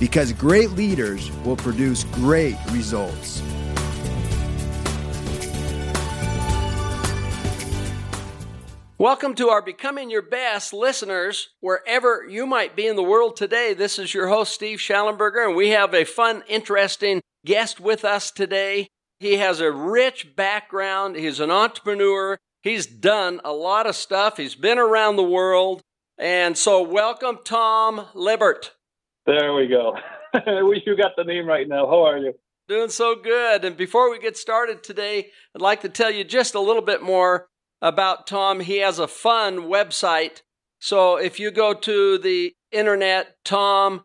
Because great leaders will produce great results. Welcome to our Becoming Your Best listeners, wherever you might be in the world today. This is your host, Steve Shallenberger, and we have a fun, interesting guest with us today. He has a rich background. He's an entrepreneur. He's done a lot of stuff. He's been around the world. And so, welcome, Tom Libbert. There we go. I wish you got the name right now. How are you? Doing so good. And before we get started today, I'd like to tell you just a little bit more about Tom. He has a fun website. So if you go to the internet, Tom,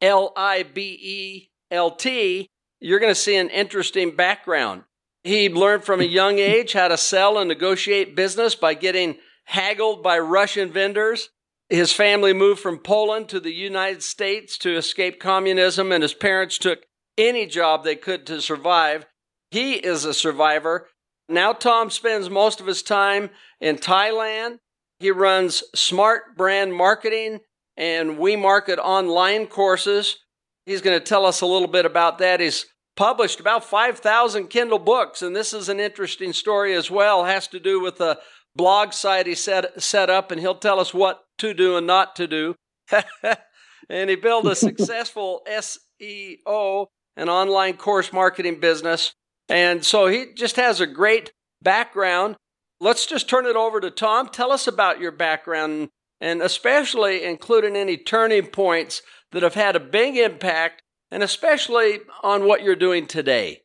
L I B E L T, you're going to see an interesting background. He learned from a young age how to sell and negotiate business by getting haggled by Russian vendors. His family moved from Poland to the United States to escape communism, and his parents took any job they could to survive. He is a survivor now, Tom spends most of his time in Thailand. He runs smart brand marketing and we market online courses. He's going to tell us a little bit about that. He's published about 5,000 Kindle books, and this is an interesting story as well. It has to do with a blog site he set, set up, and he'll tell us what to do and not to do. and he built a successful SEO, an online course marketing business. And so he just has a great background. Let's just turn it over to Tom. Tell us about your background and especially including any turning points that have had a big impact and especially on what you're doing today.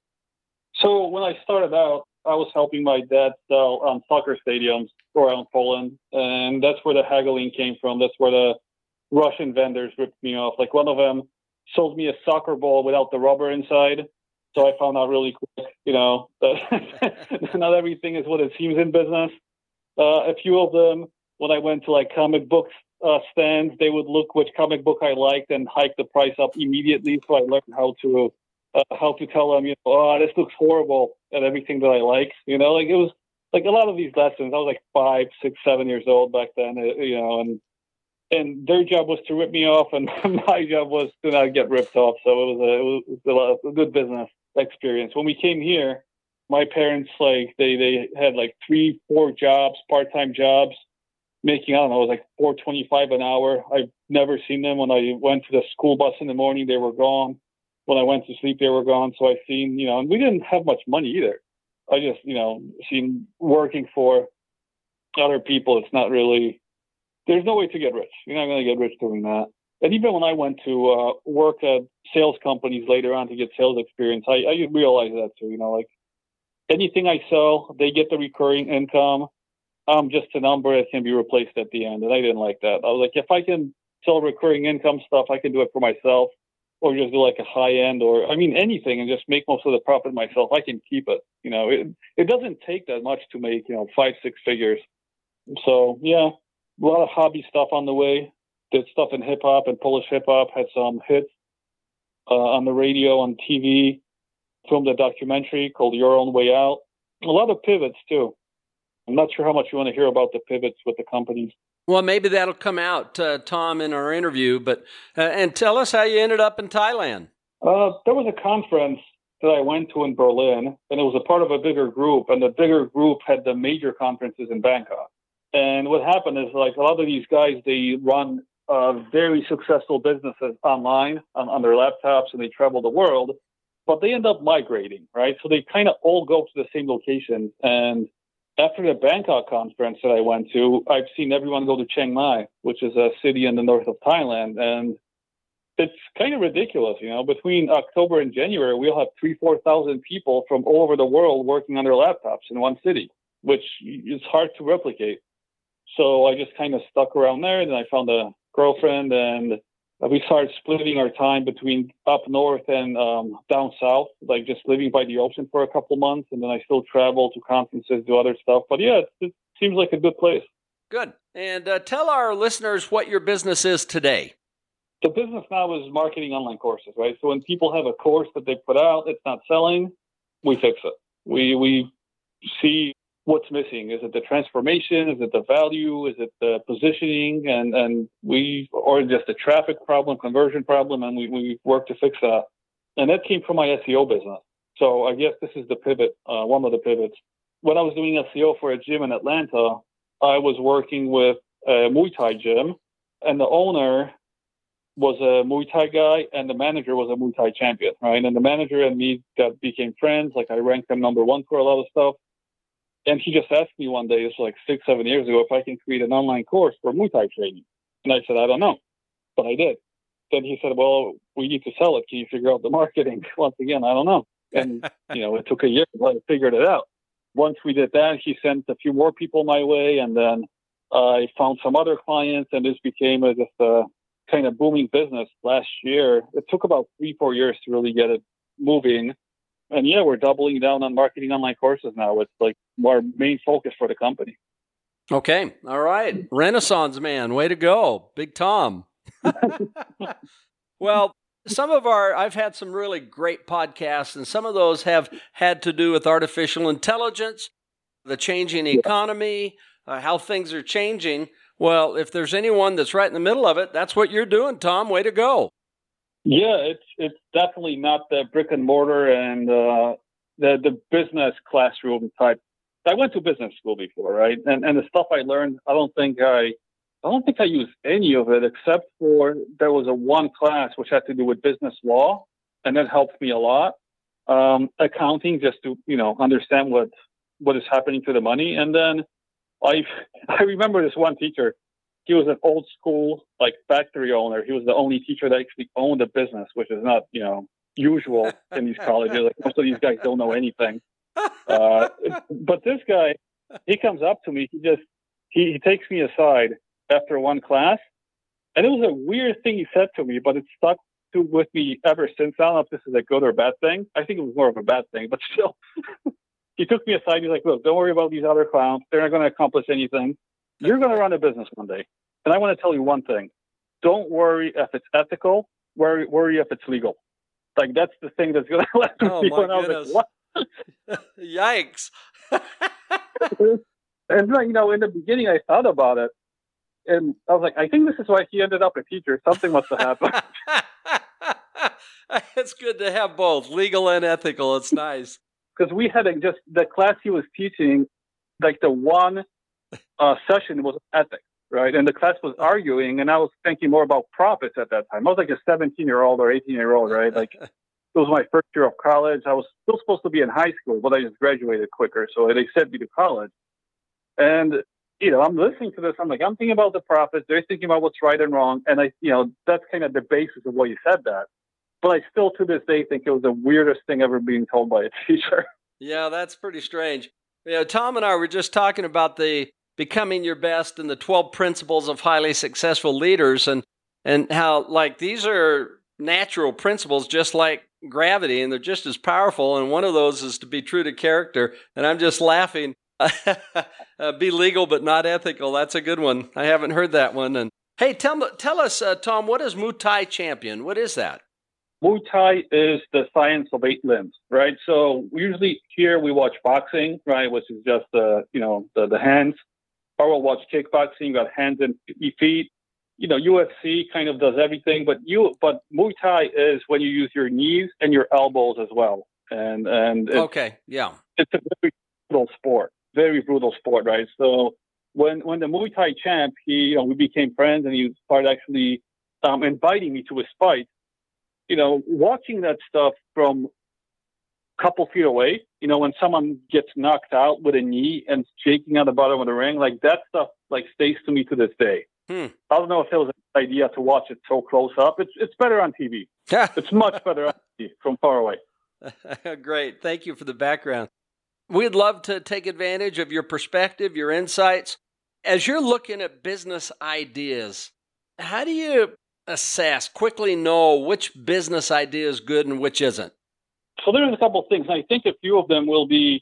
So when I started out, I was helping my dad sell on soccer stadiums around Poland, and that's where the haggling came from. That's where the Russian vendors ripped me off. Like one of them sold me a soccer ball without the rubber inside, so I found out really quick, you know, not everything is what it seems in business. Uh, a few of them, when I went to like comic book uh, stands, they would look which comic book I liked and hike the price up immediately. So I learned how to uh, how to tell them, you know, oh, this looks horrible at everything that I like. You know, like it was like a lot of these lessons. I was like five, six, seven years old back then. Uh, you know, and and their job was to rip me off, and my job was to not get ripped off. So it was a, it was a, a good business experience. When we came here, my parents like they they had like three, four jobs, part time jobs, making I don't know, it was like four twenty five an hour. I've never seen them. When I went to the school bus in the morning, they were gone. When I went to sleep, they were gone. So I seen, you know, and we didn't have much money either. I just, you know, seen working for other people. It's not really. There's no way to get rich. You're not going to get rich doing that. And even when I went to uh, work at sales companies later on to get sales experience, I, I realized that too. You know, like anything I sell, they get the recurring income. I'm just a number that can be replaced at the end. And I didn't like that. I was like, if I can sell recurring income stuff, I can do it for myself or just do like a high end or I mean anything and just make most of the profit myself. I can keep it. You know, it it doesn't take that much to make, you know, five, six figures. So yeah, a lot of hobby stuff on the way did stuff in hip hop and Polish hip hop, had some hits uh, on the radio, on TV, filmed a documentary called Your Own Way Out. A lot of pivots too. I'm not sure how much you want to hear about the pivots with the companies. Well, maybe that'll come out, uh, Tom, in our interview. But uh, and tell us how you ended up in Thailand. Uh, there was a conference that I went to in Berlin, and it was a part of a bigger group, and the bigger group had the major conferences in Bangkok. And what happened is, like a lot of these guys, they run uh, very successful businesses online on, on their laptops and they travel the world, but they end up migrating, right? So they kind of all go to the same location. And after the Bangkok conference that I went to, I've seen everyone go to Chiang Mai, which is a city in the north of Thailand. And it's kind of ridiculous, you know. Between October and January, we'll have three, four thousand people from all over the world working on their laptops in one city, which is hard to replicate. So I just kind of stuck around there, and I found a girlfriend and we started splitting our time between up north and um, down south, like just living by the ocean for a couple months, and then I still travel to conferences, do other stuff. But yeah, it, it seems like a good place. Good. And uh, tell our listeners what your business is today. The business now is marketing online courses, right? So when people have a course that they put out, it's not selling, we fix it. We we see what's missing. Is it the transformation? Is it the value? Is it the positioning? And and we or just a traffic problem, conversion problem, and we we work to fix that. And that came from my SEO business. So I guess this is the pivot, uh, one of the pivots. When I was doing SEO for a gym in Atlanta, I was working with a Muay Thai gym, and the owner was a Muay Thai guy, and the manager was a Muay Thai champion, right? And the manager and me got became friends. Like I ranked him number one for a lot of stuff. And he just asked me one day, it's like six, seven years ago, if I can create an online course for Muay Thai training. And I said, I don't know, but I did. Then he said, Well, we need to sell it. Can you figure out the marketing? Once again, I don't know. And you know, it took a year, but I figured it out once we did that, he sent a few more people my way, and then I found some other clients, and this became a, just a kind of booming business last year. It took about three, four years to really get it moving. And yeah, we're doubling down on marketing online courses now. It's like our main focus for the company. Okay. All right. Renaissance man. Way to go. Big Tom. well, some of our I've had some really great podcasts, and some of those have had to do with artificial intelligence, the changing economy, uh, how things are changing. Well, if there's anyone that's right in the middle of it, that's what you're doing, Tom. Way to go! Yeah, it's it's definitely not the brick and mortar and uh, the the business classroom type. I went to business school before, right? And and the stuff I learned, I don't think I I don't think I used any of it except for there was a one class which had to do with business law, and that helped me a lot. Um, accounting, just to you know understand what what is happening to the money, and then I I remember this one teacher. He was an old school like factory owner. He was the only teacher that actually owned a business, which is not you know usual in these colleges. Like most of these guys don't know anything. Uh, but this guy, he comes up to me. He just he, he takes me aside after one class. And it was a weird thing he said to me, but it stuck to with me ever since. I don't know if this is a good or bad thing. I think it was more of a bad thing, but still. he took me aside. He's like, look, don't worry about these other clowns. They're not going to accomplish anything. You're going to run a business one day. And I want to tell you one thing. Don't worry if it's ethical. Worry, worry if it's legal. Like that's the thing that's going to last oh, I was like, what? Yikes. and you know, in the beginning, I thought about it, and I was like, I think this is why he ended up a teacher. Something must have happened. it's good to have both legal and ethical. It's nice because we had a, just the class he was teaching, like the one uh, session was ethics, right? And the class was arguing, and I was thinking more about profits at that time. I was like a 17 year old or 18 year old, right? Like it was my first year of college. I was still supposed to be in high school, but I just graduated quicker, so they sent me to college. And you know, I'm listening to this. I'm like, I'm thinking about the profits. They're thinking about what's right and wrong. And I, you know, that's kind of the basis of why you said that. But I still, to this day, think it was the weirdest thing ever being told by a teacher. Yeah, that's pretty strange. You know, Tom and I were just talking about the becoming your best and the 12 principles of highly successful leaders and, and how, like, these are natural principles just like gravity and they're just as powerful. And one of those is to be true to character. And I'm just laughing uh, be legal but not ethical. That's a good one. I haven't heard that one. And hey, tell tell us, uh, Tom, what is Muay Thai champion? What is that? Muay Thai is the science of eight limbs, right? So usually here we watch boxing, right, which is just the you know the, the hands. We'll watch kickboxing, got hands and feet. You know, UFC kind of does everything, but you but Muay Thai is when you use your knees and your elbows as well. And and okay, yeah, it's a very brutal sport very brutal sport, right? So when when the Muay Thai champ, he you know, we became friends, and he started actually um, inviting me to his fight. You know, watching that stuff from a couple feet away, you know, when someone gets knocked out with a knee and shaking on the bottom of the ring, like that stuff, like stays to me to this day. Hmm. I don't know if it was an idea to watch it so close up. It's it's better on TV. it's much better on TV from far away. Great, thank you for the background. We'd love to take advantage of your perspective, your insights. As you're looking at business ideas, how do you assess, quickly know which business idea is good and which isn't? So there's a couple of things. And I think a few of them will be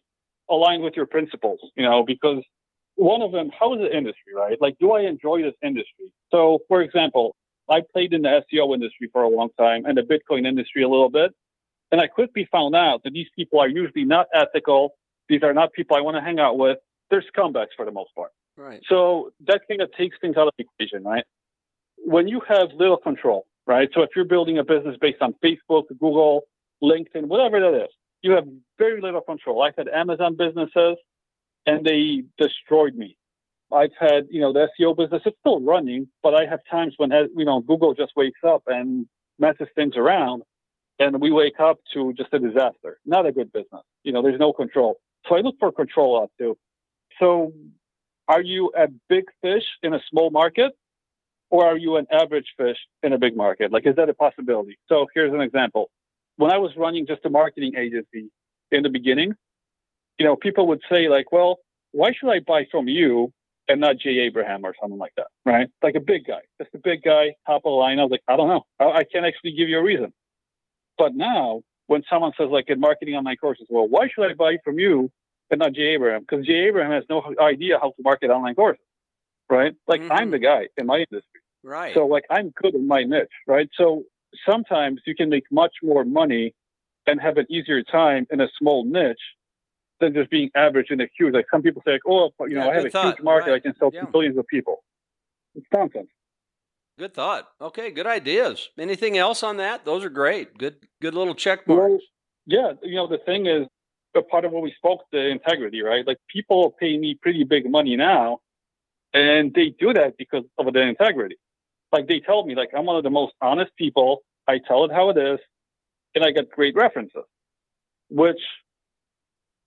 aligned with your principles, you know, because one of them, how is the industry, right? Like, do I enjoy this industry? So, for example, I played in the SEO industry for a long time and the Bitcoin industry a little bit. And I quickly found out that these people are usually not ethical. These are not people I want to hang out with. They're scumbags for the most part. Right. So that kind of takes things out of the equation, right? When you have little control, right? So if you're building a business based on Facebook, Google, LinkedIn, whatever that is, you have very little control. I've had Amazon businesses and they destroyed me. I've had, you know, the SEO business, it's still running, but I have times when, uh, you know, Google just wakes up and messes things around and we wake up to just a disaster. Not a good business. You know, there's no control. So I look for control out too. So are you a big fish in a small market or are you an average fish in a big market? Like, is that a possibility? So here's an example. When I was running just a marketing agency in the beginning, you know, people would say like, well, why should I buy from you and not Jay Abraham or something like that, right? Like a big guy, just a big guy, top of the line. I was like, I don't know. I, I can't actually give you a reason. But now, when someone says like in marketing online courses, well, why should I buy from you and not Jay Abraham? Because Jay Abraham has no idea how to market online courses, right? Like mm-hmm. I'm the guy in my industry, right? So like I'm good in my niche, right? So sometimes you can make much more money and have an easier time in a small niche than just being average in a huge. Like some people say, like, oh, you know, yeah, I have a thought. huge market, right. I can sell yeah. to billions of people. It's nonsense. Good thought. Okay, good ideas. Anything else on that? Those are great. Good, good little check marks. Well, yeah, you know, the thing is, a part of what we spoke, the integrity, right? Like people pay me pretty big money now, and they do that because of the integrity. Like they tell me, like I'm one of the most honest people. I tell it how it is, and I get great references, which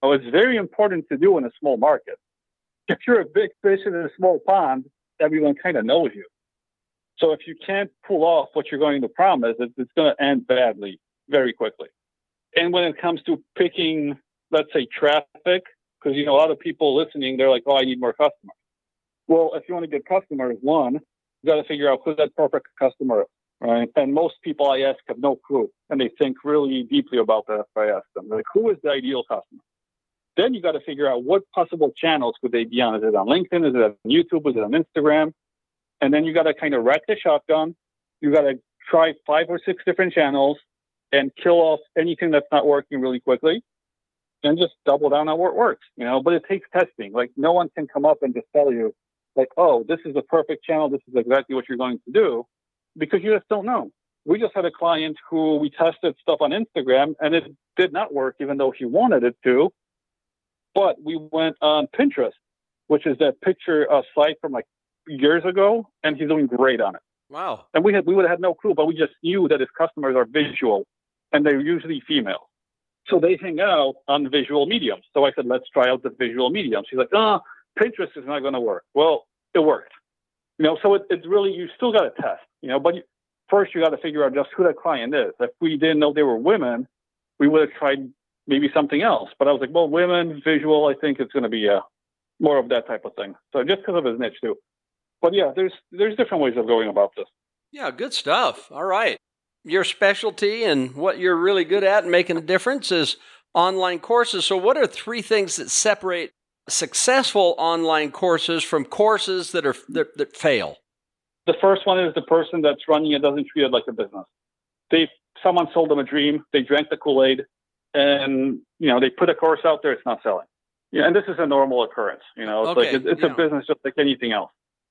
oh, it's very important to do in a small market. If you're a big fish in a small pond, everyone kind of knows you. So if you can't pull off what you're going to promise, it's going to end badly very quickly. And when it comes to picking, let's say, traffic, because you know a lot of people listening, they're like, "Oh, I need more customers." Well, if you want to get customers, one, you got to figure out who that perfect customer is, right? And most people I ask have no clue, and they think really deeply about that if I ask them, like, who is the ideal customer? Then you got to figure out what possible channels could they be on. Is it on LinkedIn? Is it on YouTube? Is it on Instagram? And then you got to kind of rack the shotgun. You got to try five or six different channels and kill off anything that's not working really quickly and just double down on what works, you know, but it takes testing. Like no one can come up and just tell you like, oh, this is the perfect channel. This is exactly what you're going to do because you just don't know. We just had a client who we tested stuff on Instagram and it did not work, even though he wanted it to. But we went on Pinterest, which is that picture uh, site from like years ago, and he's doing great on it. Wow. And we had we would have had no clue, but we just knew that his customers are visual and they're usually female. So they hang out on visual mediums. So I said, let's try out the visual mediums. She's like, ah, oh, Pinterest is not going to work. Well, it worked. You know, so it, it's really, you still got to test, you know, but first you got to figure out just who that client is. If we didn't know they were women, we would have tried maybe something else. But I was like, well, women, visual, I think it's going to be uh, more of that type of thing. So just because of his niche too but yeah, there's there's different ways of going about this. Yeah, good stuff. All right. Your specialty and what you're really good at and making a difference is online courses. So what are three things that separate successful online courses from courses that are that, that fail? The first one is the person that's running it doesn't treat it like a business. They someone sold them a dream, they drank the Kool-Aid, and you know, they put a course out there, it's not selling. Yeah, and this is a normal occurrence. You know, it's okay. like it's, yeah. a business just like anything else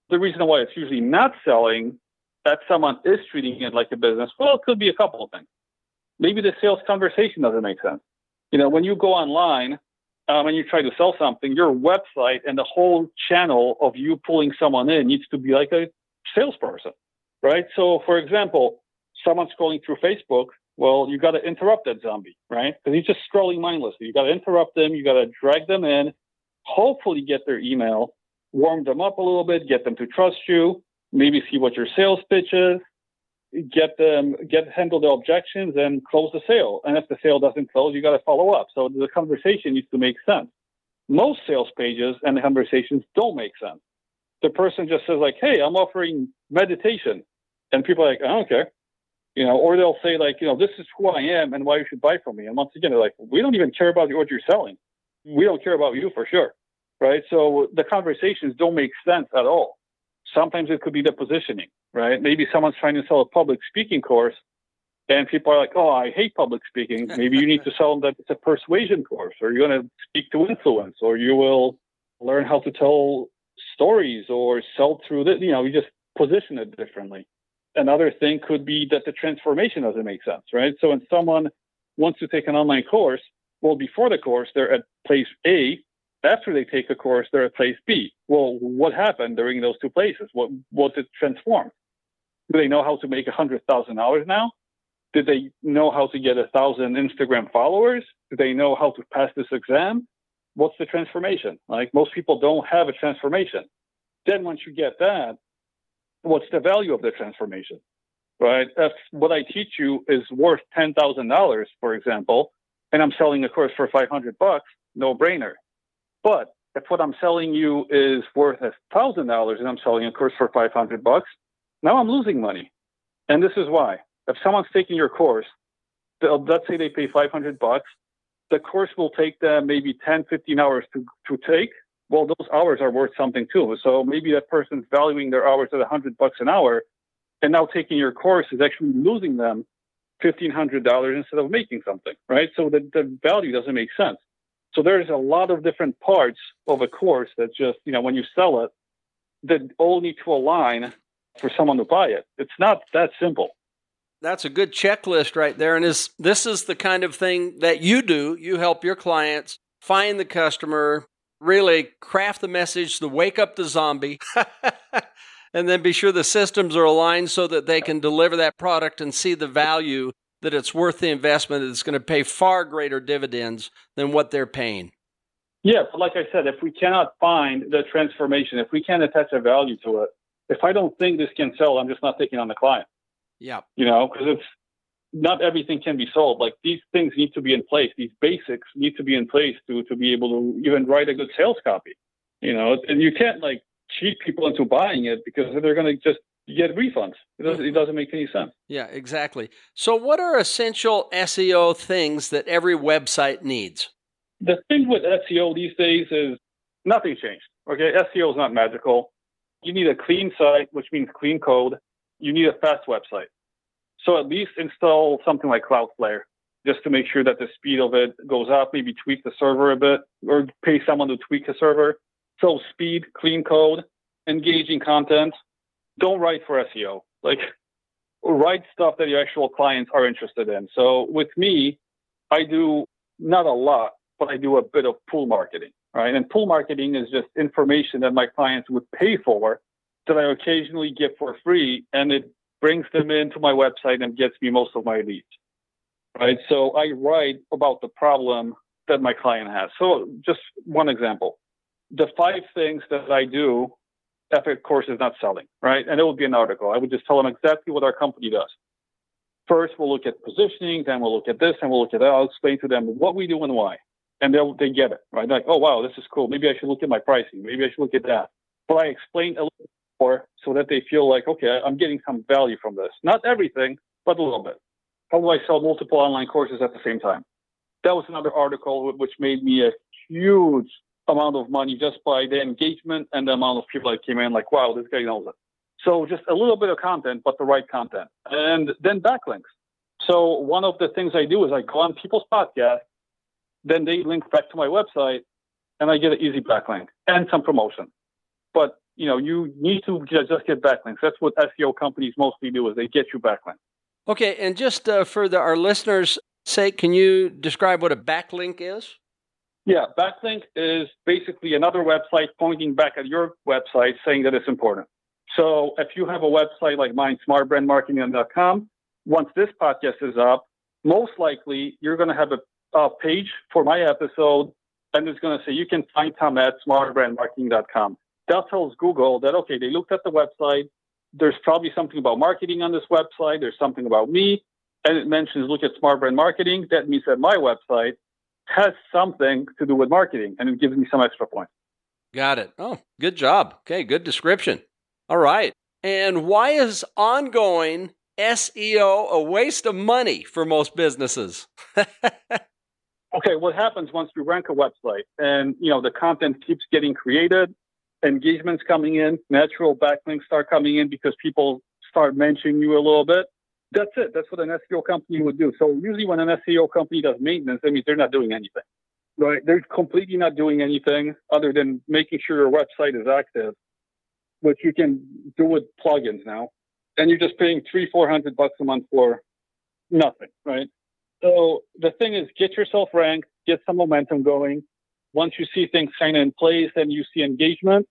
the reason why it's usually not selling, that someone is treating it like a business, well, it could be a couple of things. Maybe the sales conversation doesn't make sense. You know, when you go online um, and you try to sell something, your website and the whole channel of you pulling someone in needs to be like a salesperson, right? So, for example, someone's scrolling through Facebook. Well, you got to interrupt that zombie, right? Because he's just scrolling mindlessly. You got to interrupt them. You got to drag them in. Hopefully, get their email warm them up a little bit, get them to trust you, maybe see what your sales pitch is, get them get handle the objections and close the sale. And if the sale doesn't close, you got to follow up. So the conversation needs to make sense. Most sales pages and conversations don't make sense. The person just says like, "Hey, I'm offering meditation." And people are like, I don't care. You know, or they'll say like, you know, this is who I am and why you should buy from me. And once again, they're like, we don't even care about what you're selling. We don't care about you for sure. Right. So the conversations don't make sense at all. Sometimes it could be the positioning, right? Maybe someone's trying to sell a public speaking course and people are like, oh, I hate public speaking. Maybe you need to sell them that it's a persuasion course or you're going to speak to influence or you will learn how to tell stories or sell through the, you know, you just position it differently. Another thing could be that the transformation doesn't make sense, right? So when someone wants to take an online course, well, before the course, they're at place A. After they take a course, they're at place B. Well, what happened during those two places? What was it transformed? Do they know how to make a hundred thousand dollars now? Did they know how to get a thousand Instagram followers? Do they know how to pass this exam? What's the transformation? Like most people don't have a transformation. Then once you get that, what's the value of the transformation? Right? If what I teach you is worth ten thousand dollars, for example, and I'm selling a course for five hundred bucks, no brainer. But if what I'm selling you is worth a thousand dollars and I'm selling a course for five hundred bucks, now I'm losing money. And this is why. If someone's taking your course, let's say they pay 500 bucks, the course will take them maybe 10, 15 hours to, to take. Well, those hours are worth something too. So maybe that person's valuing their hours at 100 bucks an hour, and now taking your course is actually losing them $1,500 instead of making something, right? So the, the value doesn't make sense. So there's a lot of different parts of a course that just, you know, when you sell it, that all need to align for someone to buy it. It's not that simple. That's a good checklist right there. And is this is the kind of thing that you do. You help your clients find the customer, really craft the message to wake up the zombie, and then be sure the systems are aligned so that they can deliver that product and see the value that it's worth the investment, that it's going to pay far greater dividends than what they're paying. Yeah, but like I said, if we cannot find the transformation, if we can't attach a value to it, if I don't think this can sell, I'm just not taking on the client. Yeah. You know, because it's not everything can be sold. Like these things need to be in place. These basics need to be in place to to be able to even write a good sales copy. You know, and you can't like cheat people into buying it because they're going to just get refunds. It doesn't, it doesn't make any sense. Yeah, exactly. So, what are essential SEO things that every website needs? The thing with SEO these days is nothing changed. Okay, SEO is not magical. You need a clean site, which means clean code. You need a fast website. So at least install something like Cloudflare just to make sure that the speed of it goes up, maybe tweak the server a bit or pay someone to tweak the server. So speed, clean code, engaging content. Don't write for SEO. Like write stuff that your actual clients are interested in. So with me, I do not a lot, but I do a bit of pull marketing right? And pull marketing is just information that my clients would pay for that I occasionally give for free, and it brings them into my website and gets me most of my leads, right? So I write about the problem that my client has. So just one example, the five things that I do a course is not selling, right? And it would be an article. I would just tell them exactly what our company does. First, we'll look at positioning, then we'll look at this, and we'll look at that. I'll explain to them what we do and why and they they get it right. They're like, oh wow, this is cool. Maybe I should look at my pricing. Maybe I should look at that. But I explain a little more so that they feel like, okay, I'm getting some value from this. Not everything, but a little bit. How do I sell multiple online courses at the same time? That was another article which made me a huge amount of money just by the engagement and the amount of people that came in. Like, wow, this guy knows it. So just a little bit of content, but the right content, and then backlinks. So one of the things I do is I go on people's podcasts then they link back to my website and I get an easy backlink and some promotion. But you know, you need to just get backlinks. That's what SEO companies mostly do is they get you backlinks. Okay, and just uh, for the, our listeners' sake, can you describe what a backlink is? Yeah, backlink is basically another website pointing back at your website saying that it's important. So if you have a website like mine, smartbrandmarketing.com, once this podcast is up, most likely you're going to have a uh, page for my episode, and it's going to say you can find Tom at smartbrandmarketing.com. That tells Google that, okay, they looked at the website. There's probably something about marketing on this website. There's something about me. And it mentions look at smart brand marketing. That means that my website has something to do with marketing and it gives me some extra points. Got it. Oh, good job. Okay, good description. All right. And why is ongoing SEO a waste of money for most businesses? okay, what happens once you rank a website and you know the content keeps getting created, engagements coming in, natural backlinks start coming in because people start mentioning you a little bit. That's it. That's what an SEO company would do. So usually when an SEO company does maintenance, that means they're not doing anything. Right? They're completely not doing anything other than making sure your website is active, which you can do with plugins now. And you're just paying three, four hundred bucks a month for nothing, right? So the thing is, get yourself ranked, get some momentum going. Once you see things kind of in place and you see engagement,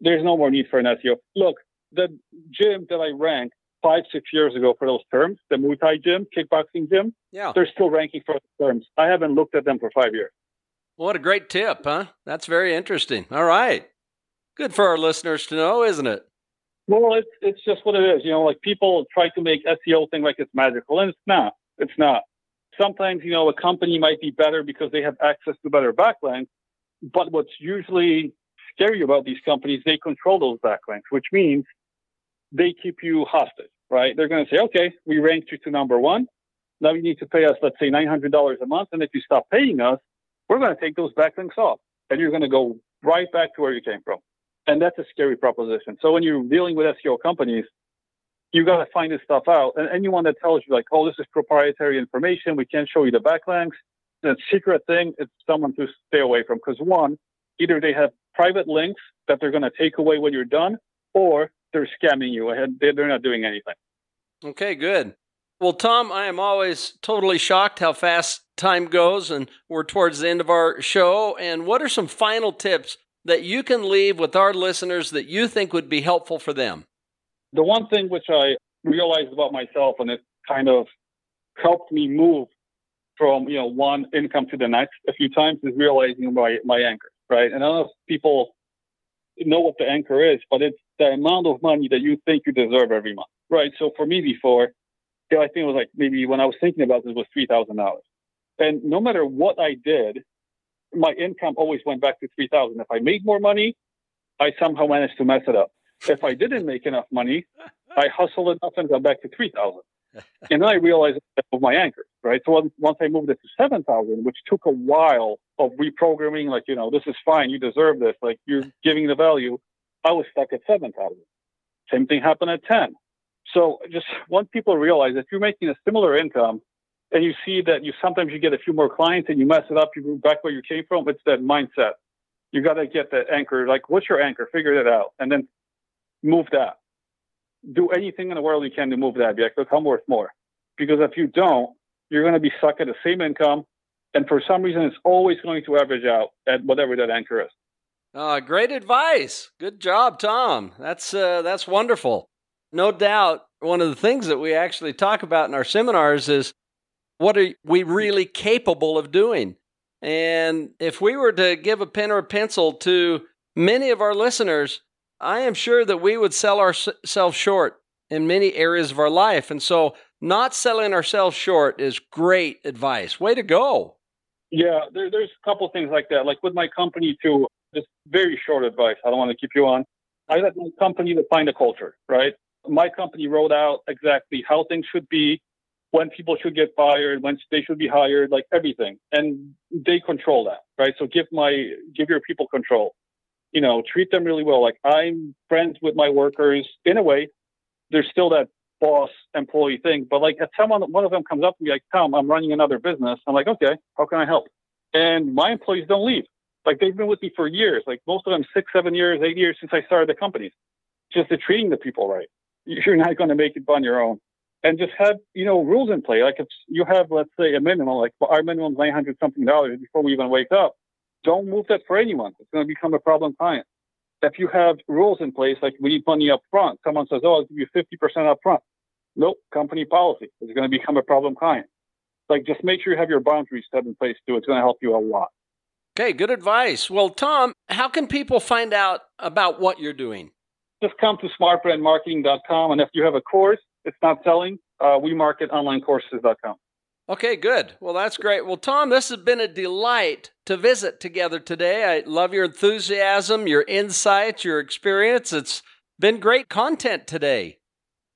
there's no more need for an SEO. Look, the gym that I ranked five, six years ago for those terms, the Muay Thai gym, kickboxing gym, yeah. they're still ranking for those terms. I haven't looked at them for five years. What a great tip, huh? That's very interesting. All right. Good for our listeners to know, isn't it? Well, it's it's just what it is. You know, like people try to make SEO thing like it's magical, and it's not. It's not sometimes, you know, a company might be better because they have access to better backlinks. But what's usually scary about these companies, they control those backlinks, which means they keep you hostage, right? They're going to say, okay, we ranked you to number one. Now you need to pay us, let's say, $900 a month. And if you stop paying us, we're going to take those backlinks off and you're going to go right back to where you came from. And that's a scary proposition. So when you're dealing with SEO companies, you got to find this stuff out. And anyone that tells you like, oh, this is proprietary information, we can't show you the backlinks, that secret thing, it's someone to stay away from. Because one, either they have private links that they're going to take away when you're done, or they're scamming you they're not doing anything. Okay, good. Well, Tom, I am always totally shocked how fast time goes, and we're towards the end of our show. And what are some final tips that you can leave with our listeners that you think would be helpful for them? the one thing which I realized about myself, and it kind of helped me move from you know one income to the next a few times, is realizing my my anchor, right? And I don't know if people know what the anchor is, but it's the amount of money that you think you deserve every month, right? So for me before, I think it was like maybe when I was thinking about this was three thousand dollars, and no matter what I did, my income always went back to three thousand. If I made more money, I somehow managed to mess it up. If I didn't make enough money, I hustled enough and got back to 3,000. And then I realized that was my anchor, right? So once I moved it to 7,000, which took a while of reprogramming, like, you know, this is fine. You deserve this. Like you're giving the value. I was stuck at 7,000. Same thing happened at 10. So just once people realize that you're making a similar income and you see that you sometimes you get a few more clients and you mess it up, you go back where you came from, it's that mindset. You got to get that anchor. Like, what's your anchor? Figure it out. And then move that. Do anything in the world you can to move that. Be like, look, I'm worth more. Because if you don't, you're going to be stuck at the same income. And for some reason, it's always going to average out at whatever that anchor is. Uh, great advice. Good job, Tom. That's uh, that's wonderful. No doubt, one of the things that we actually talk about in our seminars is what are we really capable of doing? And if we were to give a pen or a pencil to many of our listeners, I am sure that we would sell ourselves short in many areas of our life. And so, not selling ourselves short is great advice. Way to go. Yeah, there, there's a couple things like that. Like with my company, too, just very short advice. I don't want to keep you on. I let my company define the culture, right? My company wrote out exactly how things should be, when people should get fired, when they should be hired, like everything. And they control that, right? So give my, give your people control you know, treat them really well. Like I'm friends with my workers in a way. There's still that boss employee thing, but like if someone, one of them comes up to me like, Tom, I'm running another business. I'm like, okay, how can I help? And my employees don't leave. Like they've been with me for years. Like most of them, six, seven years, eight years since I started the company. Just the treating the people right. You're not going to make it on your own. And just have, you know, rules in play. Like if you have, let's say, a minimum, like our minimum is 900 something dollars before we even wake up don't move that for anyone. It's going to become a problem client. If you have rules in place, like we need money up front, someone says, oh, I'll give you 50% up front. Nope, company policy. It's going to become a problem client. Like just make sure you have your boundaries set in place too. It's going to help you a lot. Okay, good advice. Well, Tom, how can people find out about what you're doing? Just come to smartbrandmarketing.com. And if you have a course, it's not selling, uh, we market onlinecourses.com. Okay, good. Well, that's great. Well, Tom, this has been a delight to visit together today. I love your enthusiasm, your insights, your experience. It's Been great content today.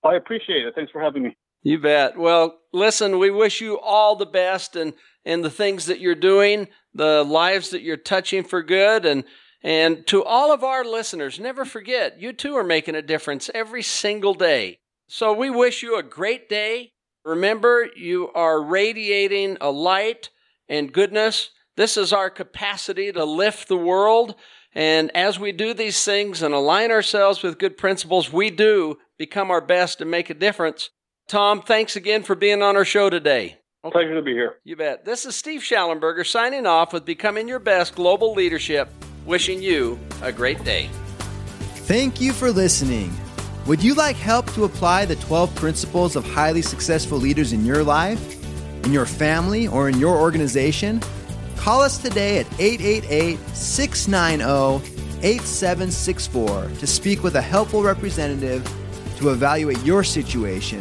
I appreciate it. Thanks for having me. You bet. Well, listen, we wish you all the best and and the things that you're doing, the lives that you're touching for good and and to all of our listeners, never forget, you too are making a difference every single day. So we wish you a great day. Remember, you are radiating a light and goodness. This is our capacity to lift the world. And as we do these things and align ourselves with good principles, we do become our best and make a difference. Tom, thanks again for being on our show today. Okay. Pleasure to be here. You bet. This is Steve Shallenberger signing off with Becoming Your Best Global Leadership, wishing you a great day. Thank you for listening. Would you like help to apply the 12 principles of highly successful leaders in your life, in your family, or in your organization? Call us today at 888 690 8764 to speak with a helpful representative to evaluate your situation